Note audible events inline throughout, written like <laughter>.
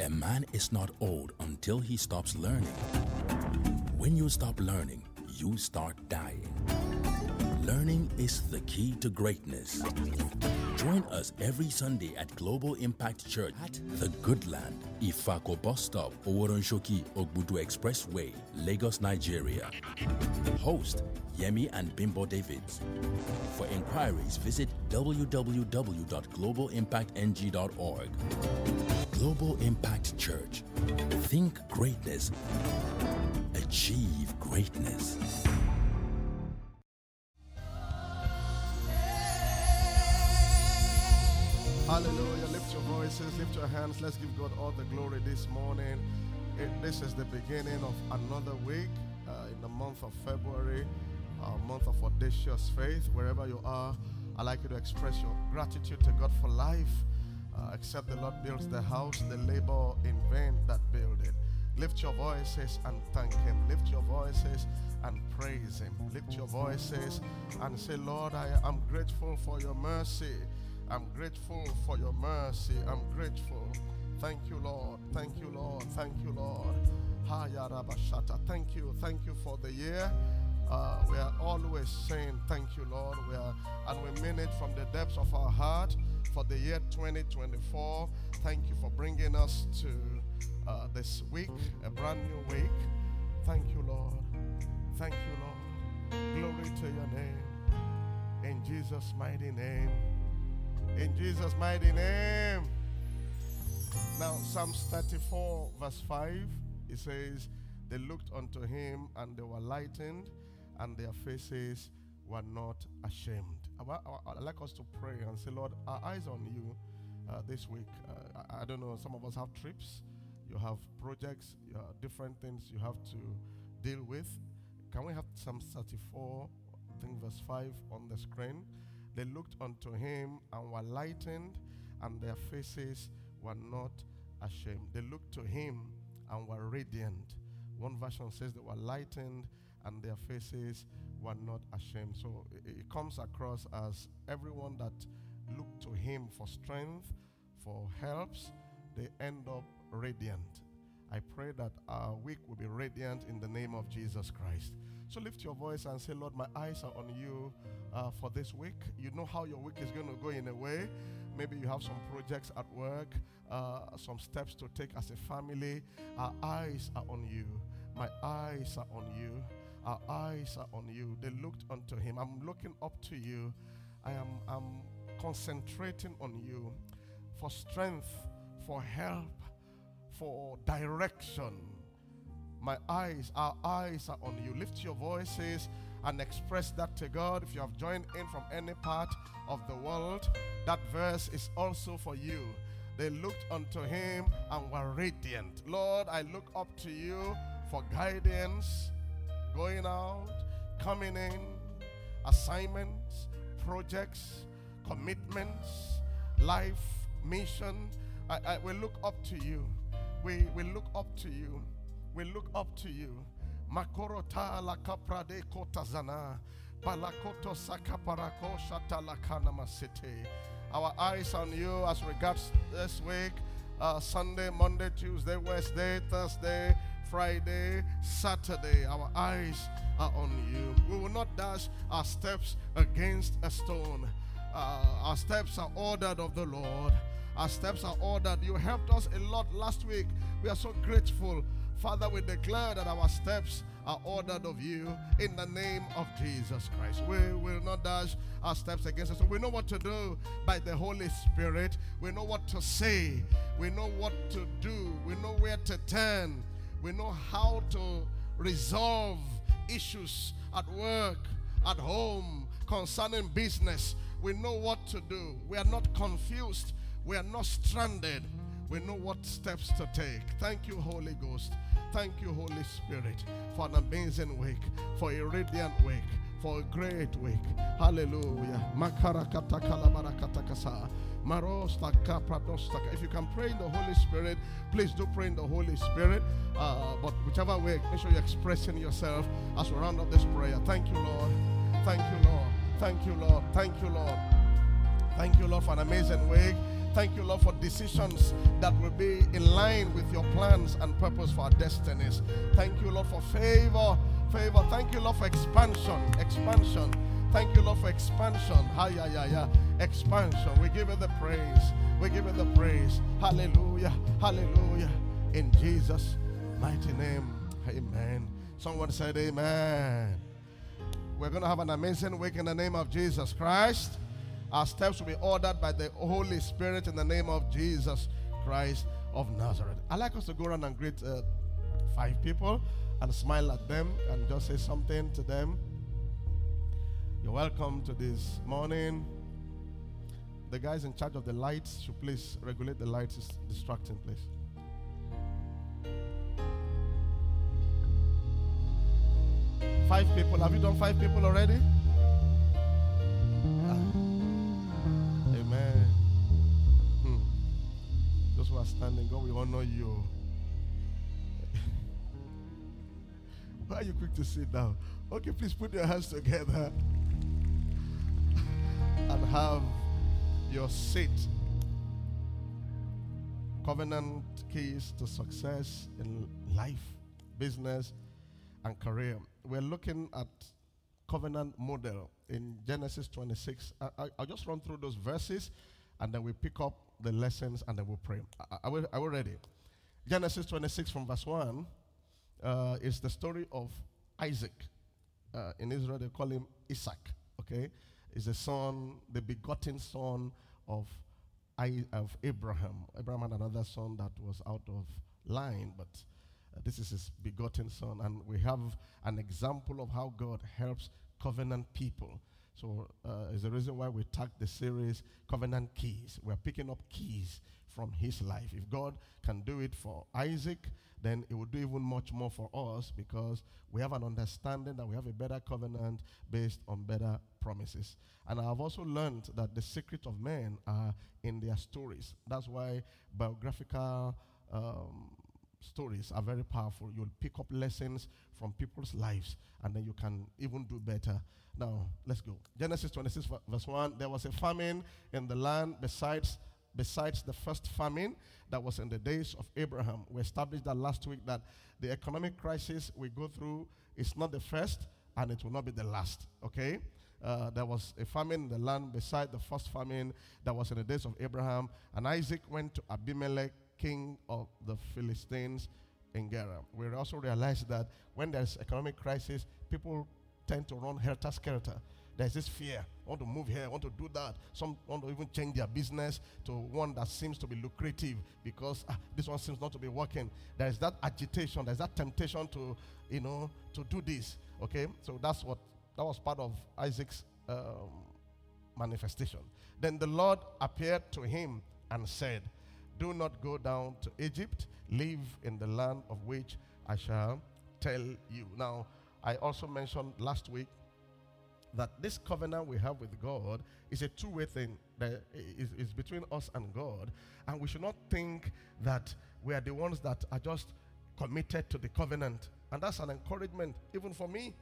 A man is not old until he stops learning. When you stop learning, you start dying. Learning is the key to greatness. Join us every Sunday at Global Impact Church at The Goodland, Ifako Bus Stop, Owodonshoki, Ogbudu Expressway, Lagos, Nigeria. Host Yemi and Bimbo Davids. For inquiries, visit www.globalimpactng.org. Global Impact Church. Think greatness. Achieve greatness. Hallelujah. Lift your voices, lift your hands. Let's give God all the glory this morning. It, this is the beginning of another week uh, in the month of February, uh, month of audacious faith. Wherever you are, I'd like you to express your gratitude to God for life. Uh, except the Lord builds the house, the labor in vain that build it. Lift your voices and thank Him. Lift your voices and praise Him. Lift your voices and say, Lord, I am grateful for your mercy. I'm grateful for your mercy. I'm grateful. Thank you, Lord. Thank you, Lord. Thank you, Lord. Thank you. Thank you for the year. Uh, we are always saying thank you, Lord. We are, and we mean it from the depths of our heart for the year 2024. Thank you for bringing us to uh, this week, a brand new week. Thank you, Lord. Thank you, Lord. Glory to your name. In Jesus' mighty name. In Jesus' mighty name. Now, Psalms 34, verse 5, it says, They looked unto him and they were lightened, and their faces were not ashamed. I, would like us to pray and say, Lord, our eyes on you uh, this week. Uh, I, I, don't know, some of us have trips, you have projects, you have different things you have to deal with. Can we have Psalm 34, I think verse 5 on the screen? They looked unto him and were lightened, and their faces were not ashamed. They looked to him and were radiant. One version says they were lightened and their faces were not ashamed. So it, comes across as everyone that looked to him for strength, for helps, they end up radiant. I pray that our week will be radiant in the name of Jesus Christ. So lift your voice and say, Lord, my eyes are on you uh, for this week. You know how your week is going to go in a way. Maybe you have some projects at work, uh, some steps to take as a family. Our eyes are on you. My eyes are on you. Our eyes are on you. They looked unto him. I'm looking up to you. I am I'm concentrating on you for strength, for help, for direction. My eyes, our eyes are on you. Lift your voices and express that to God. If you have joined in from any part of the world, that verse is also for you. They looked unto him and were radiant. Lord, I look up to you for guidance, going out, coming in, assignments, projects, commitments, life, mission. I, I will look up to you. We will look up to you. We look up to you. Makorota la kaprade kotazana. Palakoto sakaparako shatalakana masete. Our eyes on you as regards this week. Uh, Sunday, Monday, Tuesday, Wednesday, Thursday, Friday, Saturday. Our eyes are on you. We will not dash our steps against a stone. Uh, our steps are ordered of the Lord. Our steps are ordered. You helped us a lot last week. We are so grateful. Father, we declare that our steps are ordered of you in the name of Jesus Christ. We will not dash our steps against us. We know what to do by the Holy Spirit. We know what to say. We know what to do. We know where to turn. We know how to resolve issues at work, at home, concerning business. We know what to do. We are not confused. We are not stranded. We know what steps to take. Thank you, Holy Ghost. Thank you, Holy Spirit, for an amazing week, for a radiant week, for a great week. Hallelujah. If you can pray in the Holy Spirit, please do pray in the Holy Spirit. Uh, but whichever way, make sure you're expressing yourself as we round up this prayer. Thank you, Lord. Thank you, Lord. Thank you, Lord. Thank you, Lord. Thank you, Lord, for an amazing week. Thank you, Lord, for decisions that will be in line with your plans and purpose for our destinies. Thank you, Lord, for favor. Favor. Thank you, Lord, for expansion. Expansion. Thank you, Lord, for expansion. Hi, yeah, yeah, yeah. Expansion. We give you the praise. We give you the praise. Hallelujah. Hallelujah. In Jesus' mighty name. Amen. Someone said, Amen. We're going to have an amazing week in the name of Jesus Christ. Our steps will be ordered by the Holy Spirit in the name of Jesus Christ of Nazareth. i like us to go around and greet uh, five people and smile at them and just say something to them. You're welcome to this morning. The guys in charge of the lights should please regulate the lights. It's distracting, please. Five people. Have you done five people already? Amen. Hmm. Those who are standing, God will honor you. Why are you quick to sit down? Okay, please put your hands together and have your seat. Covenant keys to success in life, business, and career. We're looking at covenant model in Genesis 26. I, will just run through those verses and then we pick up the lessons and then we'll pray. Are we, are we ready? Genesis 26 from verse 1 uh, is the story of Isaac. Uh, in Israel, they call him Isaac. Okay? Is the son, the begotten son of, I, of Abraham. Abraham had another son that was out of line, but uh, this is his begotten son. And we have an example of how God helps covenant people. So uh, is the reason why we tag the series Covenant Keys. We're picking up keys from his life. If God can do it for Isaac, then it will do even much more for us because we have an understanding that we have a better covenant based on better promises. And I've also learned that the secret of men are in their stories. That's why biographical um, stories are very powerful. You'll pick up lessons from people's lives and then you can even do better. Now, let's go. Genesis 26, verse 1. There was a famine in the land besides besides the first famine that was in the days of Abraham. We established that last week that the economic crisis we go through is not the first and it will not be the last. Okay? Uh, there was a famine in the land beside the first famine that was in the days of Abraham. And Isaac went to Abimelech king of the Philistines in Gerar. We also realize that when there's economic crisis, people tend to run helter skelter. There's this fear. I want to move here, I want to do that. Some want to even change their business to one that seems to be lucrative because ah, this one seems not to be working. There's that agitation, there's that temptation to, you know, to do this. Okay? So that's what that was part of Isaac's um, manifestation. Then the Lord appeared to him and said, do not go down to Egypt. Live in the land of which I shall tell you. Now, I also mentioned last week that this covenant we have with God is a two way thing that is, is between us and God. And we should not think that we are the ones that are just committed to the covenant. And that's an encouragement, even for me,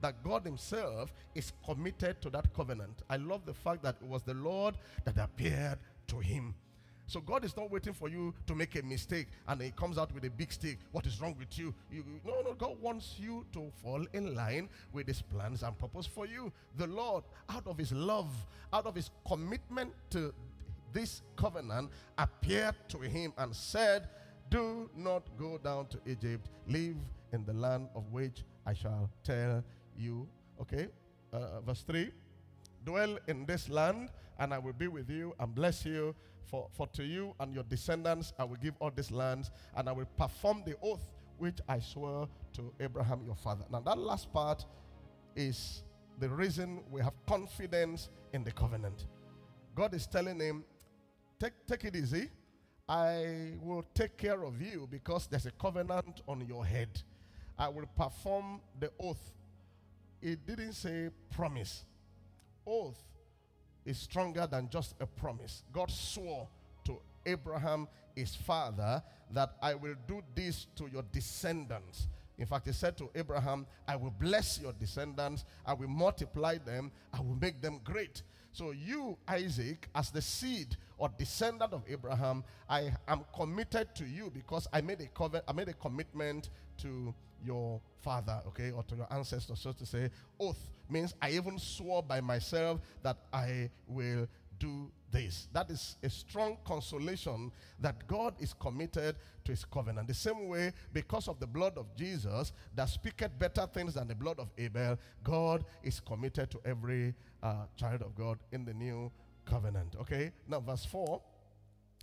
that God Himself is committed to that covenant. I love the fact that it was the Lord that appeared to him. So God is not waiting for you to make a mistake and He comes out with a big stick. What is wrong with you? you? No, no, God wants you to fall in line with His plans and purpose for you. The Lord, out of His love, out of His commitment to this covenant, appeared to him and said, Do not go down to Egypt. Live in the land of which I shall tell you. Okay, uh, verse 3 Dwell in this land, and I will be with you and bless you for, for to you and your descendants I will give all these lands, and I will perform the oath which I swore to Abraham your father. Now, that last part is the reason we have confidence in the covenant. God is telling him, take, take it easy. I will take care of you because there's a covenant on your head. I will perform the oath. It didn't say promise. Oath is stronger than just a promise. God swore to Abraham, his father, that I will do this to your descendants. In fact, he said to Abraham, I will bless your descendants, I will multiply them, I will make them great. So, you, Isaac, as the seed or descendant of Abraham, I am committed to you because I made a covenant, I made a commitment to your father, okay, or to your ancestors, so to say. Oath means I even swore by myself that I will do this. That is a strong consolation that God is committed to his covenant. The same way, because of the blood of Jesus that speaketh better things than the blood of Abel, God is committed to every uh, child of God in the new covenant. Okay? Now, verse 4.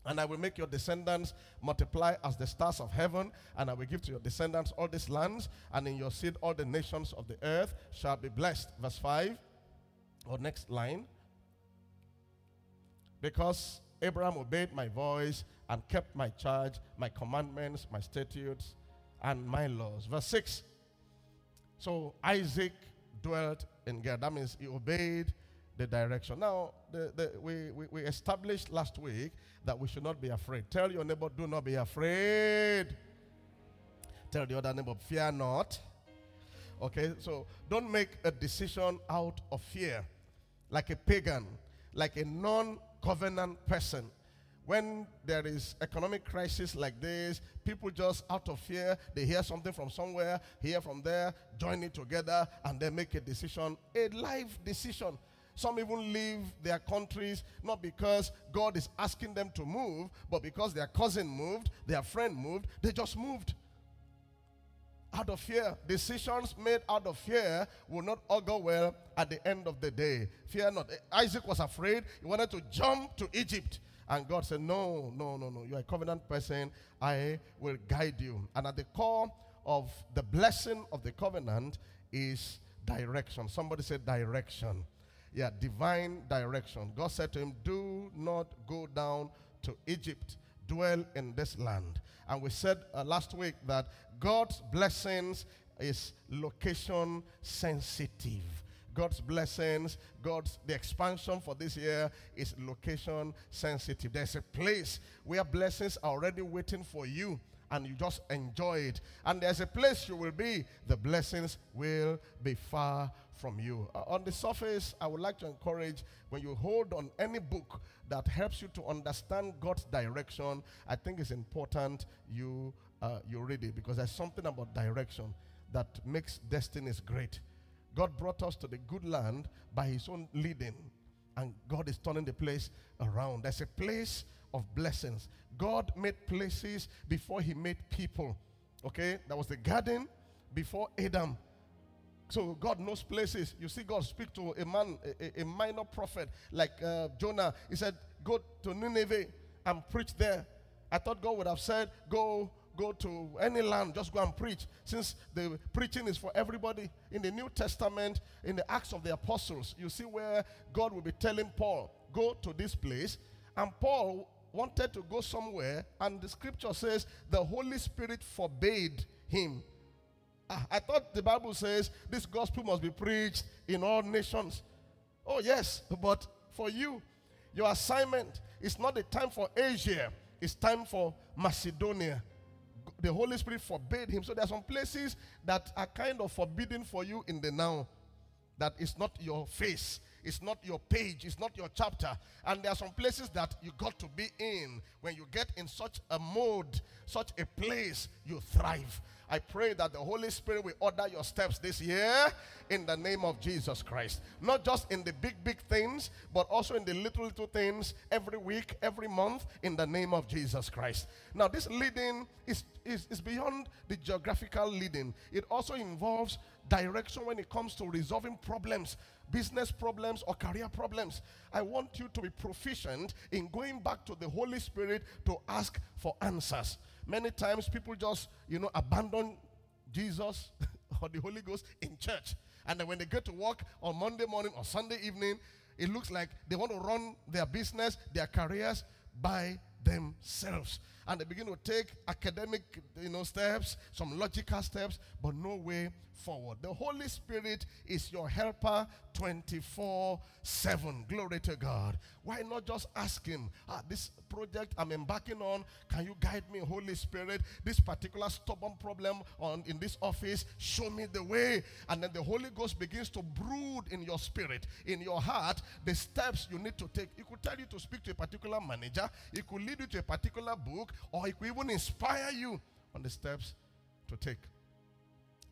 And I will make your descendants multiply as the stars of heaven, and I will give to your descendants all these lands, and in your seed all the nations of the earth shall be blessed. Verse 5, or next line. Because Abraham obeyed my voice and kept my charge, my commandments, my statutes, and my laws. Verse 6. So Isaac dwelt in Gerar. That means he obeyed the direction. Now, the, the, we, we, we established last week that we should not be afraid. Tell your neighbor, do not be afraid. Tell the other neighbor, fear not. Okay, so don't make a decision out of fear, like a pagan, like a non covenant person. When there is economic crisis like this, people just out of fear, they hear something from somewhere, hear from there, join it together, and they make a decision, a life decision. Some even leave their countries not because God is asking them to move, but because their cousin moved, their friend moved, they just moved out of fear. Decisions made out of fear will not go well at the end of the day. Fear not. Isaac was afraid. He wanted to jump to Egypt. And God said, No, no, no, no. You're a covenant person. I will guide you. And at the core of the blessing of the covenant is direction. Somebody said direction. Yeah, divine direction. God said to him, Do not go down to Egypt dwell in this land. And we said uh, last week that God's blessings is location sensitive. God's blessings, God's the expansion for this year is location sensitive. There's a place where blessings are already waiting for you and you just enjoy it. And there's a place you will be, the blessings will be far from you. Uh, on the surface, I would like to encourage when you hold on any book that helps you to understand God's direction, I think it's important you uh, you read it because there's something about direction that makes destinies great. God brought us to the good land by his own leading, and God is turning the place around. There's a place of blessings. God made places before he made people. Okay? That was the garden before Adam so God knows places. You see God speak to a man, a, a minor prophet like uh, Jonah. He said, "Go to Nineveh and preach there." I thought God would have said, "Go." Go to any land, just go and preach. Since the preaching is for everybody. In the New Testament, in the Acts of the Apostles, you see where God will be telling Paul, Go to this place. And Paul wanted to go somewhere, and the scripture says the Holy Spirit forbade him Ah, I thought the Bible says this gospel must be preached in all nations. Oh, yes, but for you, your assignment is not the time for Asia, it's time for Macedonia. The Holy Spirit forbade him. So there are some places that are kind of forbidden for you in the now. That is not your face, it's not your page, it's not your chapter. And there are some places that you got to be in. When you get in such a mode, such a place, you thrive. I pray that the Holy Spirit will order your steps this year in the name of Jesus Christ. Not just in the big, big things, but also in the little, little things every week, every month in the name of Jesus Christ. Now, this leading is, is, is beyond the geographical leading, it also involves direction when it comes to resolving problems business problems or career problems. I want you to be proficient in going back to the Holy Spirit to ask for answers. Many times people just, you know, abandon Jesus <laughs> or the Holy Ghost in church. And then when they get to work on Monday morning or Sunday evening, it looks like they want to run their business, their careers by themselves. And they begin to take academic you know steps some logical steps but no way forward. The holy spirit is your helper 24 7 glory to god. Why not just ask him ah, this project i'm embarking on can you guide me holy spirit? This particular stubborn problem on in this office show me the way. And then the holy ghost begins to brood in your spirit in your heart the steps you need to take. He could tell you to speak to a particular manager. He could lead you to a particular book or it could even inspire you on the steps to take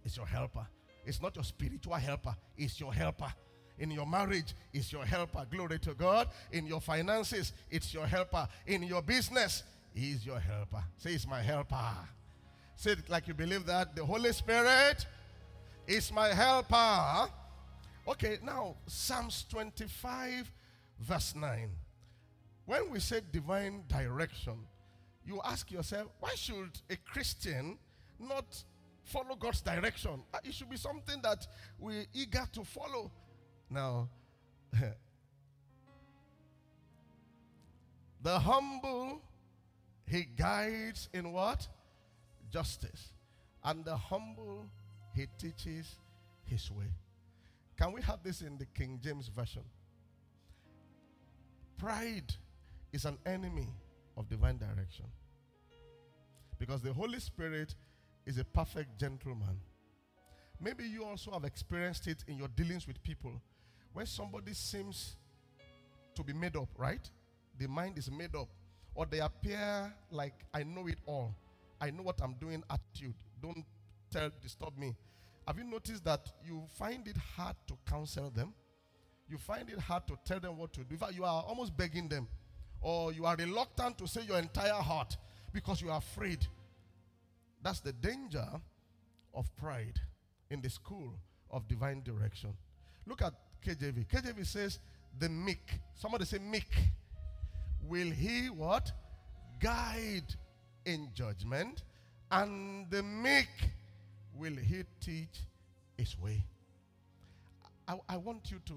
it's your helper. It's not your spiritual helper, it's your helper. In your marriage, it's your helper. Glory to God. In your finances, it's your helper. In your business, He's your helper. Say, It's my helper. Say it like you believe that. The Holy Spirit is my helper. Okay, now, Psalms 25, verse 9. When we say divine direction, you ask yourself, why should a Christian not follow God's direction. Uh, it should be something that we're eager to follow. Now, <laughs> the humble, he guides in what? Justice. And the humble, he teaches his way. Can we have this in the King James Version? Pride is an enemy of divine direction. Because the Holy Spirit is a perfect gentleman. Maybe you also have experienced it in your dealings with people. When somebody seems to be made up, right? The mind is made up. Or they appear like, I know it all. I know what I'm doing, attitude. Don't tell, disturb me. Have you noticed that you find it hard to counsel them? You find it hard to tell them what to do. In fact, you are almost begging them. Or you are reluctant to say your entire heart because you are afraid that's the danger of pride in the school of divine direction. Look at KJV. KJV says, the meek. Somebody say meek. Will he what? Guide in judgment. And the meek will he teach his way. I, I want you to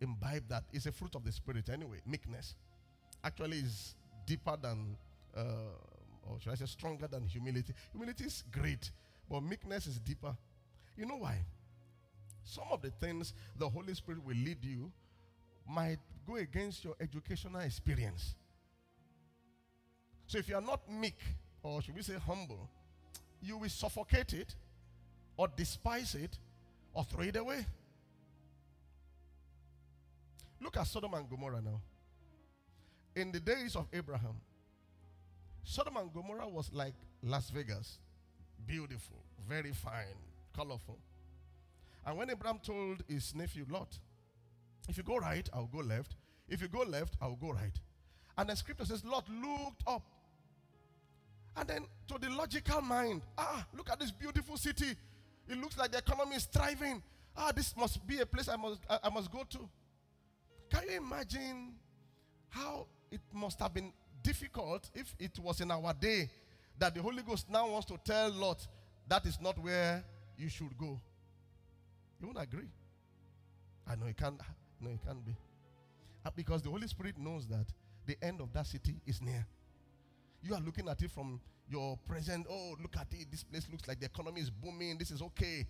imbibe that. It's a fruit of the spirit anyway. Meekness. Actually is deeper than uh, or should I say stronger than humility? Humility is great, but meekness is deeper. You know why? Some of the things the Holy Spirit will lead you might go against your educational experience. So if you are not meek, or should we say humble, you will suffocate it, or despise it, or throw it away. Look at Sodom and Gomorrah now. In the days of Abraham, Sodom and Gomorrah was like Las Vegas beautiful, very fine, colorful. And when Abraham told his nephew Lot, if you go right, I'll go left. If you go left, I'll go right. And the scripture says, Lot looked up. And then to the logical mind, ah, look at this beautiful city. It looks like the economy is thriving. Ah, this must be a place I must, I, I must go to. Can you imagine how it must have been difficult if it was in our day that the Holy Ghost now wants to tell Lot that is not where you should go. You won't agree. I know it can't. No, it can't be. Uh, because the Holy Spirit knows that the end of that city is near. You are looking at it from your present. Oh, look at it. This place looks like the economy is booming. This is okay.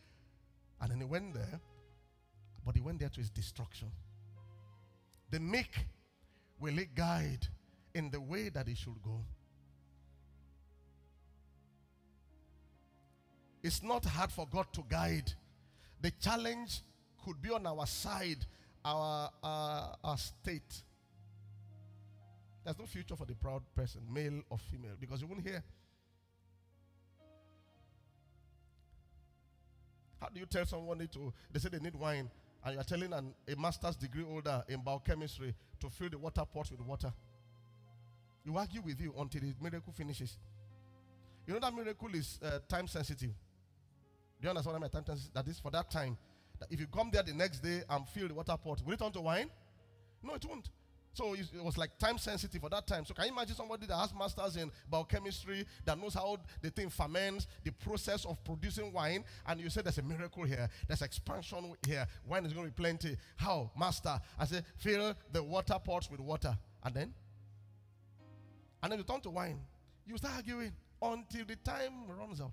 And then he went there, but he went there to his destruction. The meek will it guide in the way that it should go. It's not hard for God to guide. The challenge could be on our side, our, uh, our state. There's no future for the proud person, male or female, because you won't hear. How do you tell someone to, they say they need wine, and you're telling an, a master's degree holder in biochemistry to fill the water pot with water? Will argue with you until the miracle finishes. You know that miracle is uh, time sensitive. Do you understand what I mean? Time sensitive. That is for that time. That if you come there the next day and fill the water pot, will it turn to wine? No, it won't. So it was like time sensitive for that time. So can you imagine somebody that has masters in biochemistry that knows how the thing ferments, the process of producing wine, and you say there's a miracle here, there's expansion here, wine is going to be plenty. How, master? I say fill the water pots with water, and then and then you turn to wine. You start arguing until the time runs out.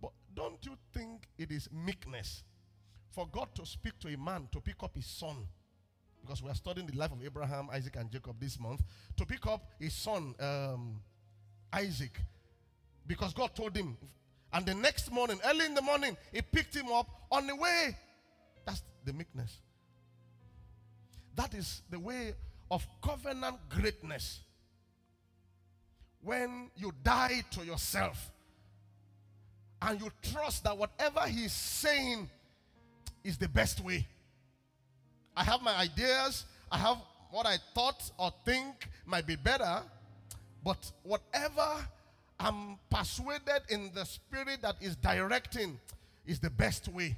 But don't you think it is meekness for God to speak to a man to pick up his son? Because we are studying the life of Abraham, Isaac, and Jacob this month. To pick up his son, um, Isaac, because God told him. And the next morning, early in the morning, he picked him up on the way. That's the meekness. That is the way of covenant greatness. When you die to yourself and you trust that whatever he's saying is the best way. I have my ideas, I have what I thought or think might be better, but whatever I'm persuaded in the spirit that is directing is the best way.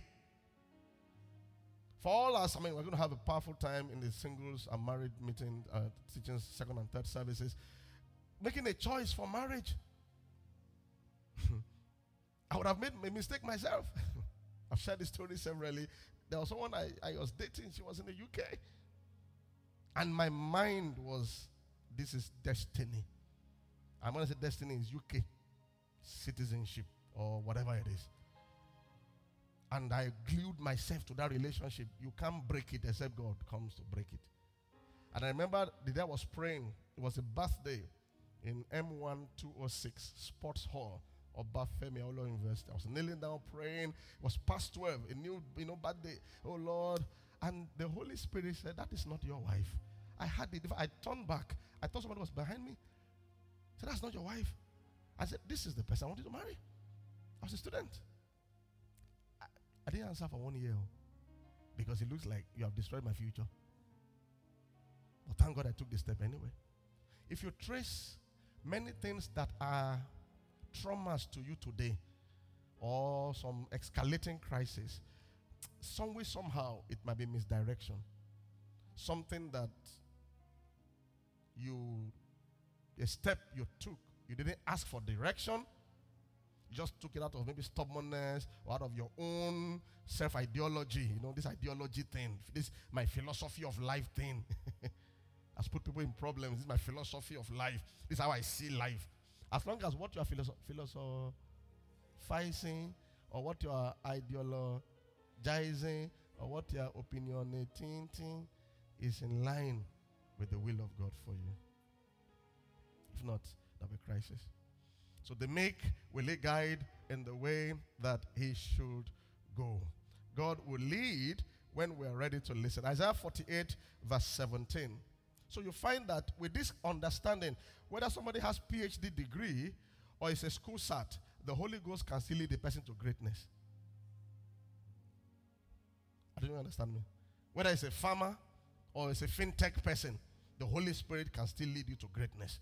For all us, I mean, we're going to have a powerful time in the singles and married meeting, uh, teaching second and third services, making a choice for marriage. <laughs> I would have made a mistake myself. <laughs> I've shared this story severally. There was someone I, I was dating, she was in the UK. And my mind was, this is destiny. I'm going to say destiny is UK citizenship or whatever it is. And I glued myself to that relationship. You can't break it except God comes to break it. And I remember the day I was praying, it was a birthday in M1206 Sports Hall of Obafemi Awolowo University. I was kneeling down praying. It was past 12, a new, you know, bad day. Oh Lord. And the Holy Spirit said, That is not your wife. I had it. I turned back. I thought somebody was behind me. Said, That's not your wife. I said, This is the person I wanted to marry. I was a student. I, I didn't answer for one year oh, because it looks like you have destroyed my future. But thank God I took the step anyway. If you trace many things that are traumas to you today or some escalating crisis, some way, somehow, it might be misdirection. Something that you, a step you took, you didn't ask for direction, you just took it out of maybe stubbornness or out of your own self ideology. You know, this ideology thing, this my philosophy of life thing. <laughs> has put people in problems. This is my philosophy of life. This is how I see life. As long as what you are philosoph- philosophizing or what you are ideologizing or what you are opinionating is in line with the will of God for you. If not, there'll be crisis. So the make will lead guide in the way that he should go. God will lead when we are ready to listen. Isaiah 48, verse 17. So you find that with this understanding, whether somebody has PhD degree or is a school sat, the Holy Ghost can still lead the person to greatness. I don't understand me. Whether it's a farmer or it's a fintech person, the Holy Spirit can still lead you to greatness.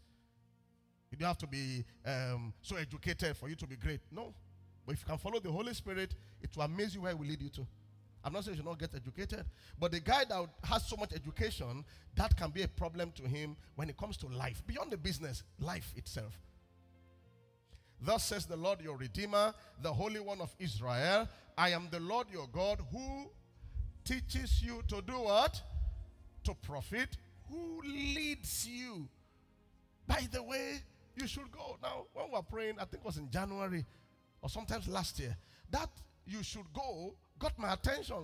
You don't have to be um, so educated for you to be great. No. But if you can follow the Holy Spirit, it will amaze you where it will lead you to. I'm not saying you should not get educated, but the guy that has so much education, that can be a problem to him when it comes to life. Beyond the business, life itself. Thus says the Lord your Redeemer, the Holy One of Israel I am the Lord your God who teaches you to do what? To profit. Who leads you by the way you should go. Now, when we were praying, I think it was in January or sometimes last year, that you should go got my attention.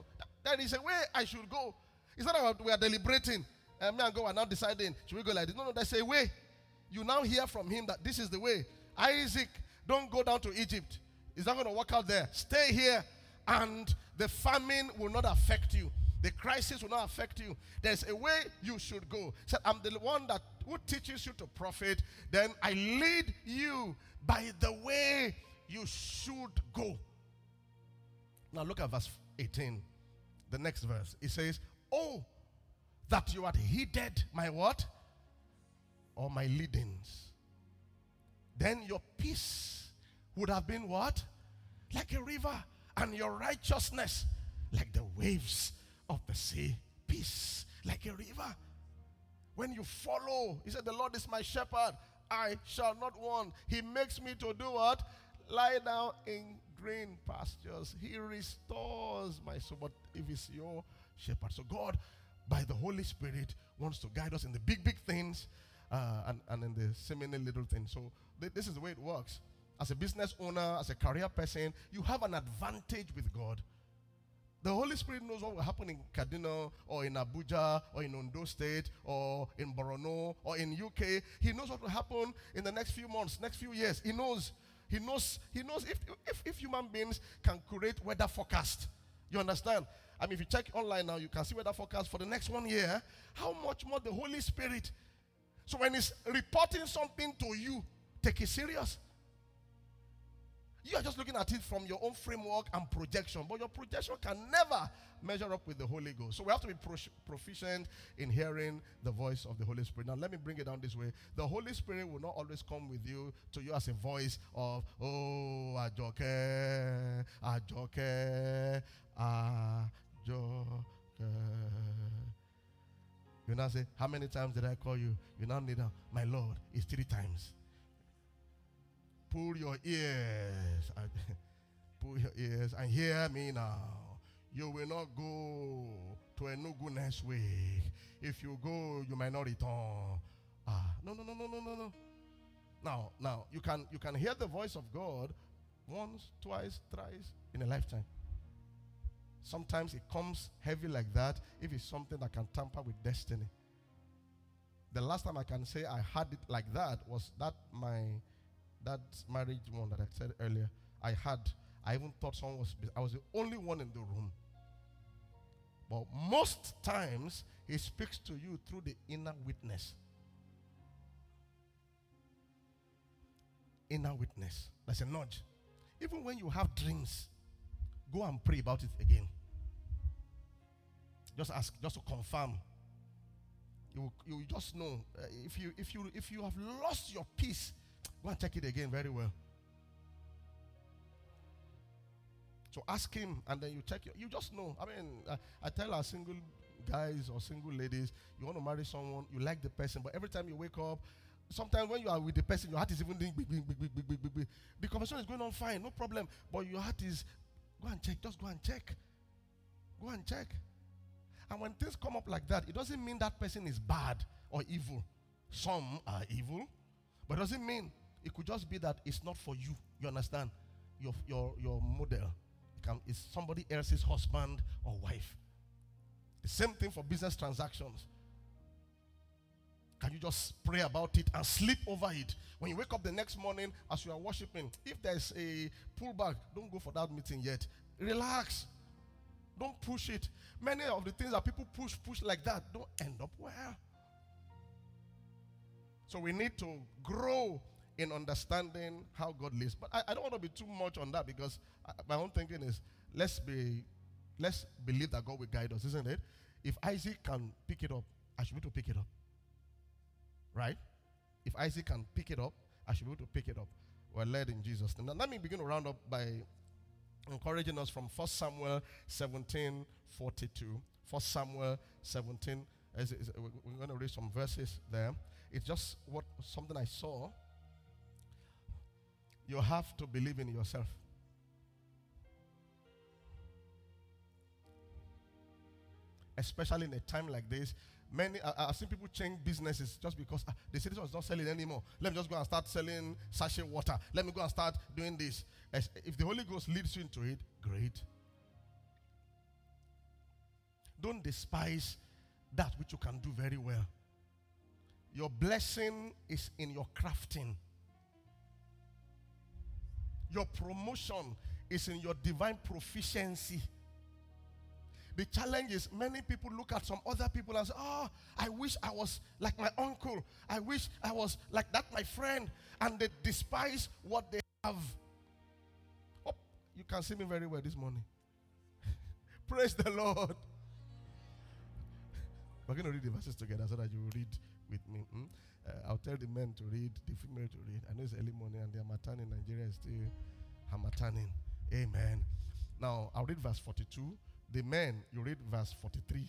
There is a way I should go. It's not about we are deliberating. And me and God are now deciding, should we go like this? No, no, there's a way. You now hear from him that this is the way. Isaac, don't go down to Egypt. It's not going to work out there. Stay here, and the famine will not affect you. The crisis will not affect you. There's a way you should go. Said, I'm the one that who teaches you to profit. Then I lead you by the way you should go. Now look at verse 18. The next verse. It says, Oh, that you had heeded my what? Or my leadings. Then your peace would have been what? Like a river. And your righteousness like the waves of the sea. Peace like a river. When you follow, he said, The Lord is my shepherd. I shall not want. He makes me to do what? Lie down in green pastures. He restores my soul. But if it's your shepherd, so God, by the Holy Spirit, wants to guide us in the big, big things uh, and, and in the seemingly little things. So th- this is the way it works. As a business owner, as a career person, you have an advantage with God. The Holy Spirit knows what will happen in Kaduna or in Abuja or in Ondo State or in Borno or in UK. He knows what will happen in the next few months, next few years. He knows. He knows. He knows if, if, if human beings can create weather forecast. You understand? I mean, if you check online now, you can see weather forecast for the next one year. How much more the Holy Spirit? So when He's reporting something to you, take it serious. You are just looking at it from your own framework and projection, but your projection can never measure up with the Holy Ghost. So we have to be pro- proficient in hearing the voice of the Holy Spirit. Now, let me bring it down this way. The Holy Spirit will not always come with you to you as a voice of, oh, Ajoke, Ajoke, Ajoke. You now say, How many times did I call you? You now need, a, my Lord, it's three times pull your ears. <laughs> pull your ears and hear me now. You will not go to a Enugu next week. If you go, you might not return. Ah, no, no, no, no, no, no, no. Now, now you can you can hear the voice of God once, twice, thrice in a lifetime. Sometimes it comes heavy like that if it's something that can tamper with destiny. The last time I can say I had it like that was that my that marriage one that I said earlier, I had. I even thought someone was. I was the only one in the room. But most times, he speaks to you through the inner witness. Inner witness. That's a nudge. Even when you have dreams, go and pray about it again. Just ask, just to confirm. You, you just know uh, if you if you if you have lost your peace Go and check it again very well. So ask him, and then you check. Your, you just know. I mean, I, I tell our single guys or single ladies, you want to marry someone, you like the person, but every time you wake up, sometimes when you are with the person, your heart is even doing big, big, big, big, big, big, big. The conversation is going on fine, no problem. But your heart is, go and check. Just go and check. Go and check. And when things come up like that, it doesn't mean that person is bad or evil. Some are evil, but it doesn't mean it could just be that it's not for you. You understand? Your your your model can, is somebody else's husband or wife. The same thing for business transactions. Can you just pray about it and sleep over it? When you wake up the next morning as you are worshiping, if there's a pullback, don't go for that meeting yet. Relax. Don't push it. Many of the things that people push, push like that, don't end up well. So we need to grow in understanding how God lives. But I, I don't want to be too much on that because I, my own thinking is let's be let's believe that God will guide us, isn't it? If Isaac can pick it up, I should be able to pick it up. Right? If Isaac can pick it up, I should be able to pick it up. We're led in Jesus' name. Now let me begin to round up by encouraging us from 1 Samuel 17 42. 1 Samuel 17. Is, is, we're going to read some verses there. It's just what something I saw you have to believe in yourself. Especially in a time like this, many I, have seen people change businesses just because uh, the city is not selling anymore. Let me just go and start selling sachet water. Let me go and start doing this. As, if the Holy Ghost leads you into it, great. Don't despise that which you can do very well. Your blessing is in your crafting. Your promotion is in your divine proficiency. The challenge is many people look at some other people and say, Oh, I wish I was like my uncle. I wish I was like that, my friend. And they despise what they have. Oh, you can see me very well this morning. <laughs> Praise the Lord. We're going to read the verses together so that you read with me. Hmm? Uh, I'll tell the men to read, the female to read. I know it's early morning and the Harmattan in Nigeria is still Hamataning. Amen. Now, I'll read verse 42. The men, you read verse 43.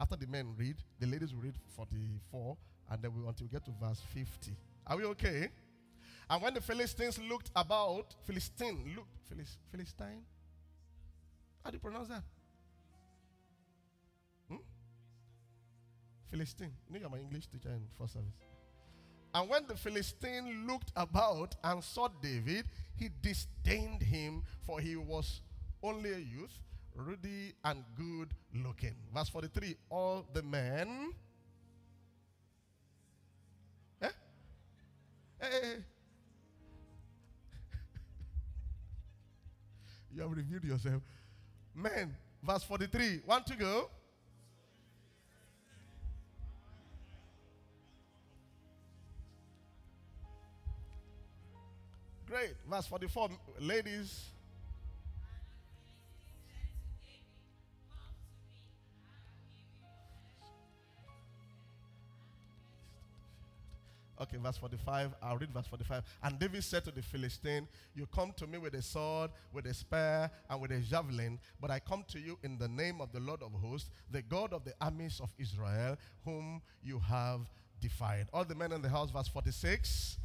After the men read, the ladies will read 44, and then we until we get to verse 50. Are we okay? And when the Philistines looked about, Philistine Philis, Philistine? How do you pronounce that? Hmm? Philistine. You know you're my English teacher in first service. And when the Philistine looked about and saw David, he disdained him, for he was only a youth, ruddy and good looking. Verse 43 All the men. Eh? Hey, hey, hey. you have reviewed yourself. Men, verse 43. One to go. Verse 44. Ladies. Okay, verse 45. I'll read verse 45. And David said to the Philistine, You come to me with a sword, with a spear, and with a javelin, but I come to you in the name of the Lord of hosts, the God of the armies of Israel, whom you have defied. All the men in the house, verse 46.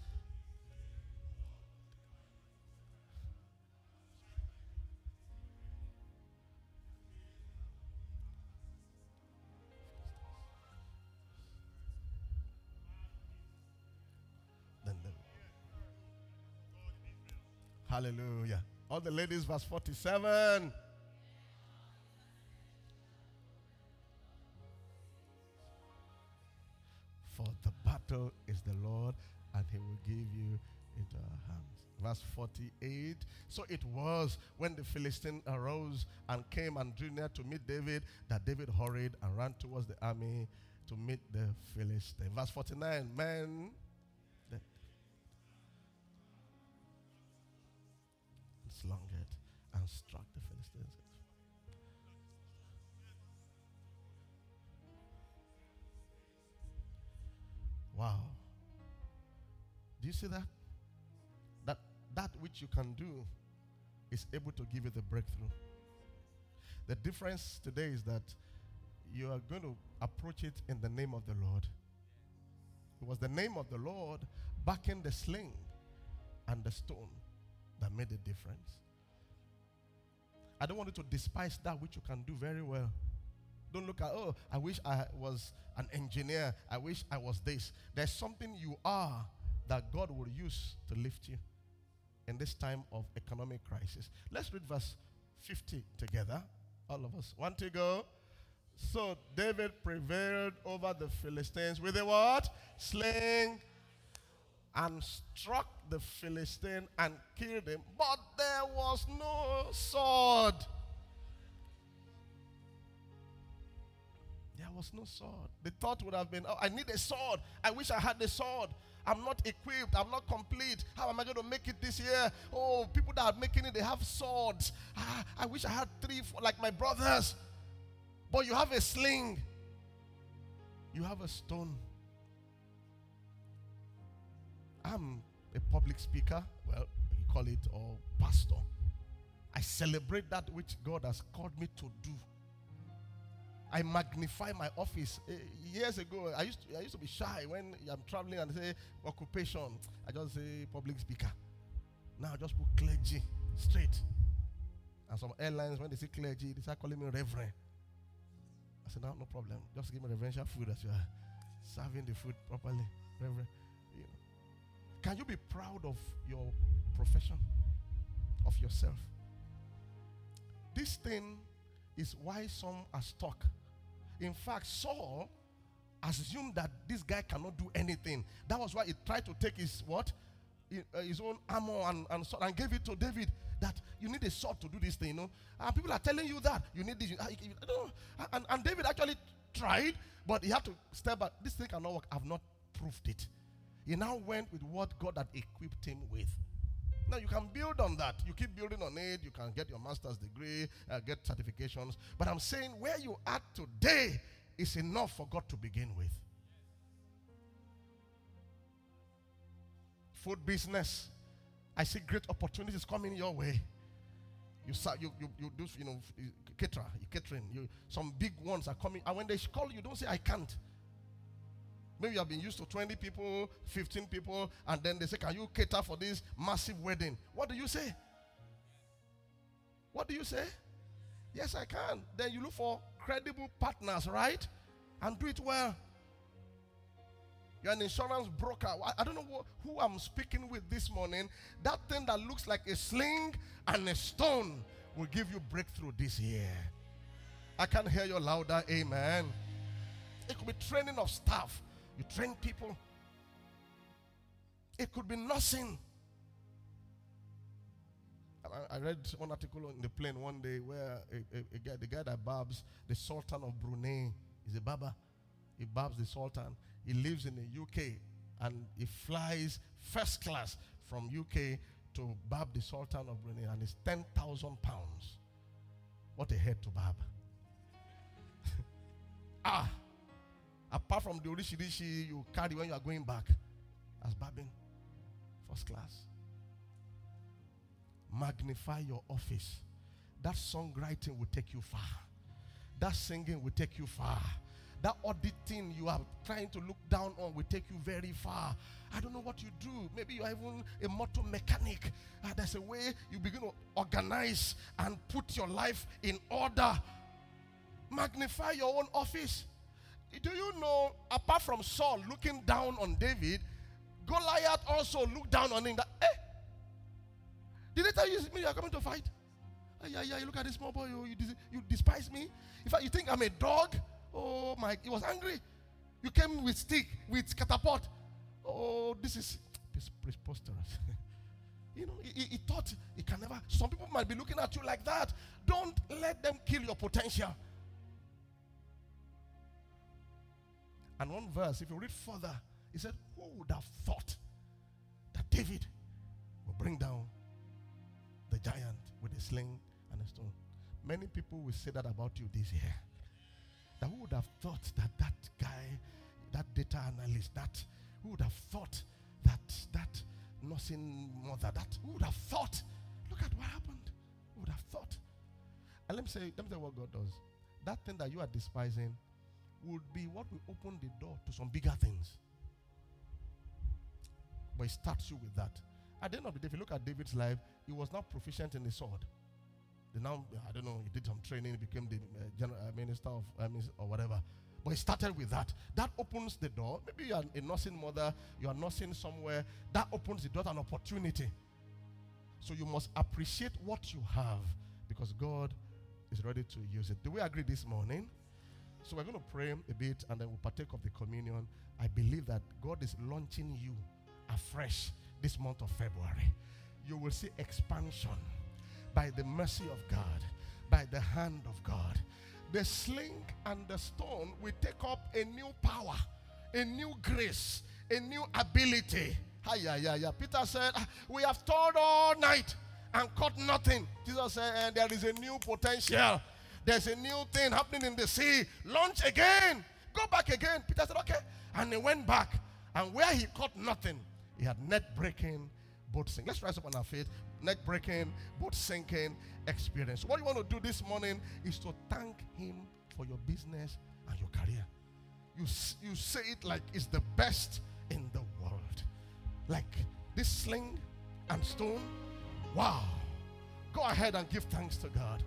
Hallelujah. All the ladies, verse 47. For the battle is the Lord, and he will give you into our hands. Verse 48. So it was when the Philistine arose and came and drew near to meet David that David hurried and ran towards the army to meet the Philistine. Verse 49. Men slung it and struck the Philistines. Wow. Do you see that? That that which you can do is able to give you the breakthrough. The difference today is that you are going to approach it in the name of the Lord. It was the name of the Lord backing the sling and the stone that made a difference. I don't want you to despise that which you can do very well. Don't look at, oh, I wish I was an engineer. I wish I was this. There's something you are that God will use to lift you in this time of economic crisis. Let's read verse 50 together. All of us. One to go. So David prevailed over the Philistines with a what? Sling and struck the Philistine and killed him, but there was no sword. There was no sword. The thought would have been, oh, I need a sword. I wish I had the sword. I'm not equipped. I'm not complete. How am I going to make it this year? Oh, people that are making it, they have swords. Ah, I wish I had three, four, like my brothers. But you have a sling, you have a stone. I'm a public speaker, well, you call it, or pastor. I celebrate that which God has called me to do. I magnify my office. Uh, years ago, I used, to, I used to be shy when I'm traveling and say occupation. I just say public speaker. Now I just put clergy straight. And some airlines, when they say clergy, they start calling me reverend. I said, no, no problem. Just give me reverential food as you are serving the food properly. Reverend. Can you be proud of your profession, of yourself? This thing is why some are stuck. In fact, Saul assumed that this guy cannot do anything. That was why he tried to take his what? Uh, his own armor and, and sword and gave it to David that you need a sword to do this thing, you know. And people are telling you that you need this. And, and David actually tried, but he had to step back. This thing cannot work. I've not proved it. He now went with what God had equipped him with. Now you can build on that. You keep building on it. You can get your master's degree, uh, get certifications. But I'm saying where you are today is enough for God to begin with. Food business. I see great opportunities coming your way. You, you, you, you do, you know, cater, you catering. You, some big ones are coming. And when they call you, don't say, I can't. Maybe you have been used to 20 people, 15 people, and then they say, Can you cater for this massive wedding? What do you say? What do you say? Yes, I can. Then you look for credible partners, right? And do it well. You're an insurance broker. I don't know who I'm speaking with this morning. That thing that looks like a sling and a stone will give you breakthrough this year. I can't hear you louder. Amen. It could be training of staff. You train people. It could be nursing. I, read one article in the plane one day where a, a, a guy, the guy that barbs the Sultan of Brunei is a barber. He barbs the Sultan. He lives in the UK and he flies first class from UK to barb the Sultan of Brunei and it's 10,000 pounds. What a head to barb. <laughs> ah, apart from the orishi you carry when you are going back as barbing, first class. Magnify your office. That songwriting will take you far. That singing will take you far. That auditing you are trying to look down on will take you very far. I don't know what you do. Maybe you are even a motor mechanic. Uh, there's a way you begin to organize and put your life in order. Magnify your own office. Do you know, apart from Saul looking down on David, Goliath also looked down on him. That, eh? Did they tell you me you are coming to fight? Ah, yeah, yeah, you look at this small boy, you, you, you despise me. In fact, you think I'm a dog? Oh my, he was angry. You came with stick, with catapult. Oh, this is this preposterous. <laughs> you know, he, he thought he can never. Some people might be looking at you like that. Don't let them kill your potential. And one verse, if you read further, he said, Who would have thought that David will bring down the giant with a sling and a stone? Many people will say that about you this year. That who would have thought that that guy, that data analyst, that who would have thought that that nursing mother, that who would have thought? Look at what happened. Who would have thought? And let me say, let me tell you what God does. That thing that you are despising would be what will open the door to some bigger things. But it starts you with that. At the end of the day, if you look at David's life, he was not proficient in the sword. The now, I don't know, he did some training, he became the uh, general uh, minister of uh, or whatever. But he started with that. That opens the door. Maybe you are a nursing mother, you are nursing somewhere. That opens the door to an opportunity. So you must appreciate what you have because God is ready to use it. Do we agree this morning? So we're going to pray a bit and then we'll partake of the communion. I believe that God is launching you afresh this month of February. You will see expansion by the mercy of God, by the hand of God. The sling and the stone will take up a new power, a new grace, a new ability. Hi, yeah, yeah. Yeah. Peter said, ah, We have toiled all night and caught nothing. Jesus said, There is a new potential. There's a new thing happening in the sea. Launch again. Go back again. Peter said, Okay. And he went back. And where he caught nothing, he had net breaking, boat sinking. Let's rise up on our feet. Net breaking, boat sinking experience. What you want to do this morning is to thank him for your business and your career. You, you say it like it's the best in the world. Like this sling and stone. Wow. Go ahead and give thanks to God.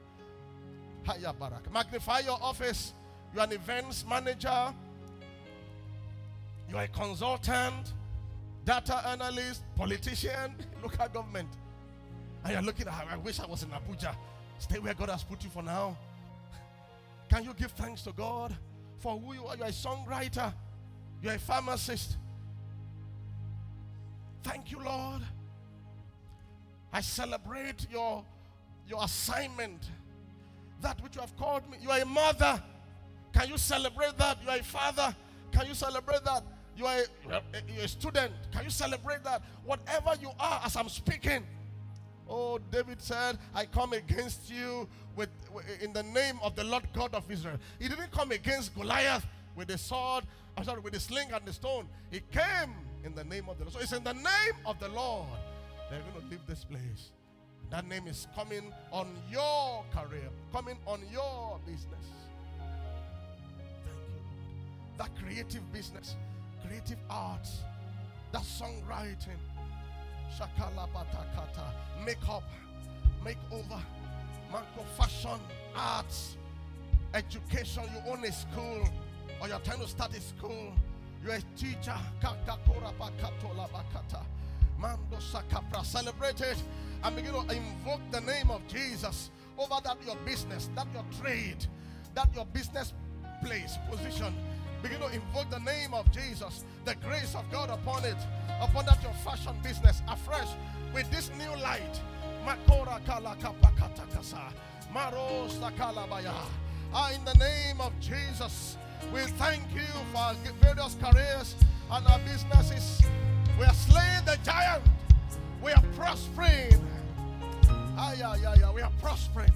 Haya Barak. Magnify your office. You're an events manager. You're a consultant, data analyst, politician, <laughs> local government. And you're looking at, I wish I was in Abuja. Stay where God has put you for now. <laughs> Can you give thanks to God for who you are? You're a songwriter, you're a pharmacist. Thank you, Lord. I celebrate your, your assignment that which you have called me. You are a mother. Can you celebrate that? You are a father. Can you celebrate that? You are a, you're a student. Can you celebrate that? Whatever you are as I'm speaking. Oh, David said, I come against you with, in the name of the Lord God of Israel. He didn't come against Goliath with the sword, I'm sorry, with the sling and the stone. He came in the name of the Lord. So it's in the name of the Lord they're going to leave this place. That name is coming on your career, coming on your business. Thank you, Lord. That creative business, creative arts, that songwriting, shakala batakata, makeup, makeover, manco fashion, arts, education. You own a school, or you're trying to start a school. You're a teacher. Mando sakapra. Celebrate it and begin to invoke the name of Jesus over that your business, that your trade, that your business place, position. Begin to invoke the name of Jesus, the grace of God upon it, upon that your fashion business afresh with this new light. Ah, in the name of Jesus, we thank you for our various careers and our businesses. We are slaying the giant. We are prospering. Ah, yeah, yeah, yeah. We are prospering.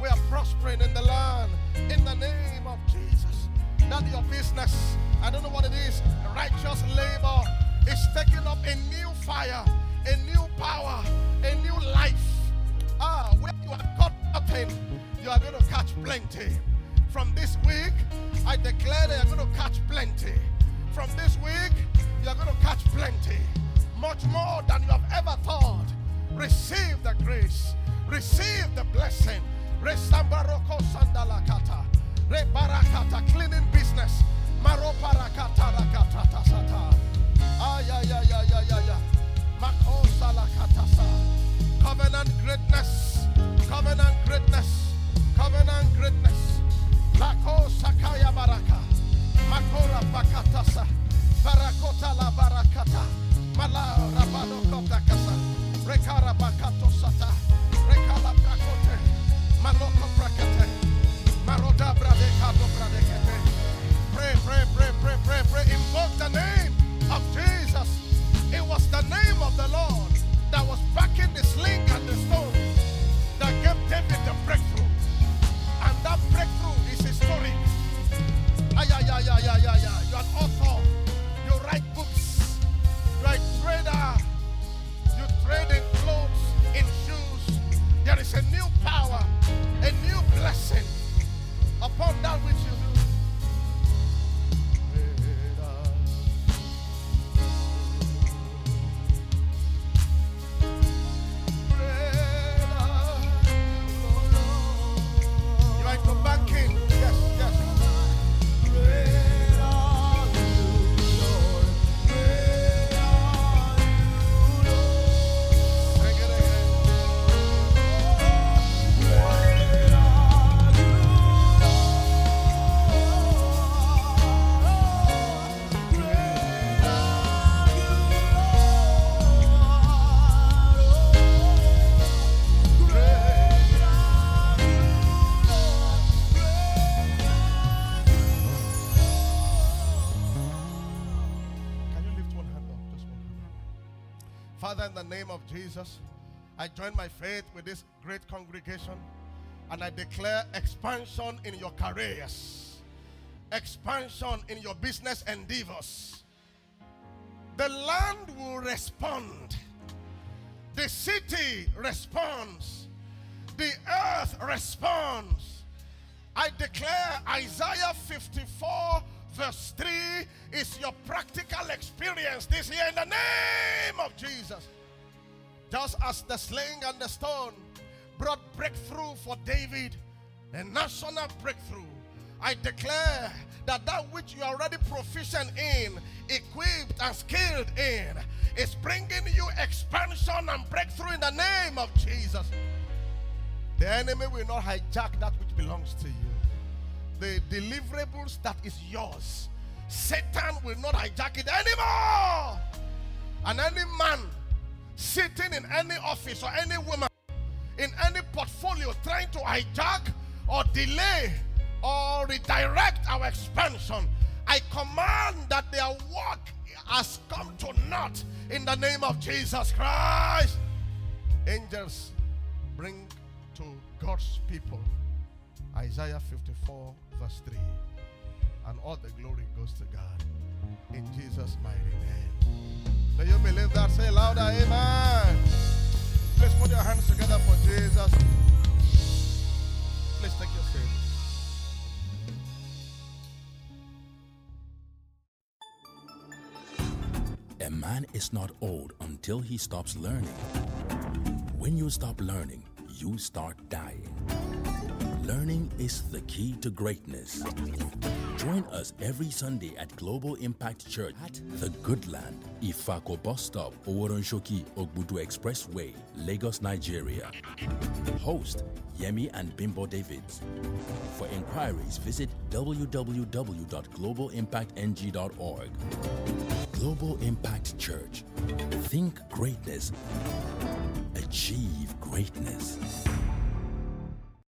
We are prospering in the land in the name of Jesus. Not your business. I don't know what it is. Righteous labor is taking up a new fire, a new power, a new life. Ah, where you have caught nothing, you are going to catch plenty. From this week, I declare that you're going to catch plenty. From this week, you're going to catch plenty. Much more than you have ever thought. Receive the grace. Receive the blessing. Resambaroko sandalakata. In the name of Jesus, I join my faith with this great congregation and I declare expansion in your careers, expansion in your business endeavors. The land will respond, the city responds, the earth responds. I declare Isaiah 54, verse 3 is your practical experience this year in the name of Jesus. Just as the sling and the stone brought breakthrough for David, a national breakthrough, I declare that that which you are already proficient in, equipped and skilled in, is bringing you expansion and breakthrough in the name of Jesus. The enemy will not hijack that which belongs to you. The deliverables that is yours, Satan will not hijack it anymore. And any man sitting in any office or any woman in any portfolio trying to hijack or delay or redirect our expansion, I command that their work has come to naught in the name of Jesus Christ. Angels bring to God's people Isaiah 54, verse 3. And all the glory goes to God. In Jesus' mighty name. Do you believe that? Say louder, Amen. Please put your hands together for Jesus. Please take your seat. A man is not old until he stops learning. When you stop learning, you start dying. Learning is the key to greatness. Join us every Sunday at Global Impact Church at The Goodland, Ifako Bus Stop, Oworonshoki, Ogbudu Expressway, Lagos, Nigeria. Host Yemi and Bimbo Davids. For inquiries, visit www.globalimpactng.org. Global Impact Church. Think greatness. Achieve greatness.